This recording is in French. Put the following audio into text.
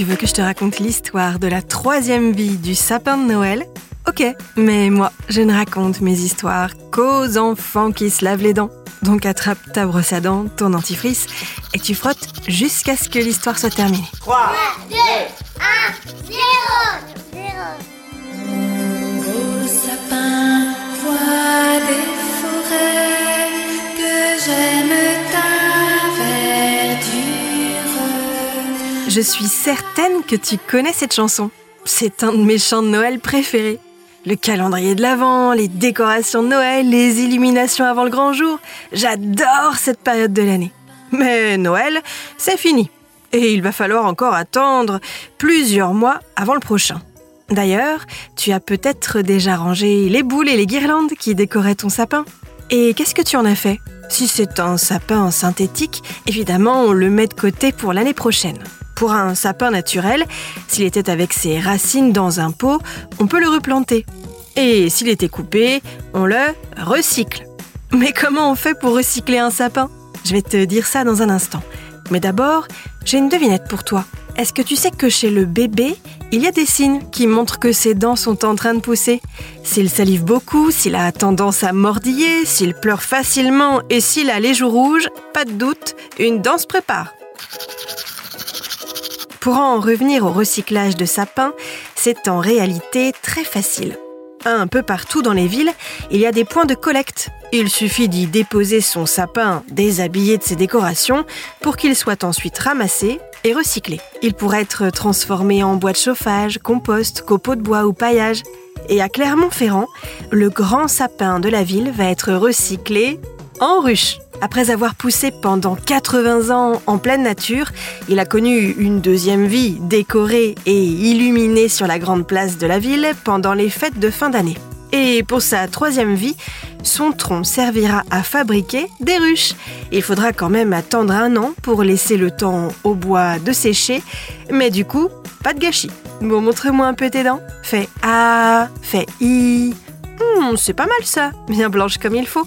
Tu veux que je te raconte l'histoire de la troisième vie du sapin de Noël? Ok, mais moi, je ne raconte mes histoires qu'aux enfants qui se lavent les dents. Donc attrape ta brosse à dents, ton dentifrice, et tu frottes jusqu'à ce que l'histoire soit terminée. 3, 2, 1, 0, Je suis certaine que tu connais cette chanson. C'est un de mes chants de Noël préférés. Le calendrier de l'Avent, les décorations de Noël, les illuminations avant le grand jour. J'adore cette période de l'année. Mais Noël, c'est fini. Et il va falloir encore attendre plusieurs mois avant le prochain. D'ailleurs, tu as peut-être déjà rangé les boules et les guirlandes qui décoraient ton sapin. Et qu'est-ce que tu en as fait? Si c'est un sapin synthétique, évidemment, on le met de côté pour l'année prochaine. Pour un sapin naturel, s'il était avec ses racines dans un pot, on peut le replanter. Et s'il était coupé, on le recycle. Mais comment on fait pour recycler un sapin? Je vais te dire ça dans un instant. Mais d'abord, j'ai une devinette pour toi. Est-ce que tu sais que chez le bébé, il y a des signes qui montrent que ses dents sont en train de pousser? S'il salive beaucoup, s'il a tendance à mordiller, s'il pleure facilement et s'il a les joues rouges, pas de doute, une dent se prépare. Pour en revenir au recyclage de sapins, c'est en réalité très facile. Un peu partout dans les villes, il y a des points de collecte. Il suffit d'y déposer son sapin déshabillé de ses décorations pour qu'il soit ensuite ramassé et recyclé. Il pourrait être transformé en bois de chauffage, compost, copeaux de bois ou paillage. Et à Clermont-Ferrand, le grand sapin de la ville va être recyclé en ruche. Après avoir poussé pendant 80 ans en pleine nature, il a connu une deuxième vie décorée et illuminée sur la grande place de la ville pendant les fêtes de fin d'année. Et pour sa troisième vie, son tronc servira à fabriquer des ruches. Il faudra quand même attendre un an pour laisser le temps au bois de sécher, mais du coup, pas de gâchis. Bon, montre-moi un peu tes dents. Fais A, fais I. Hmm, c'est pas mal ça, bien blanche comme il faut.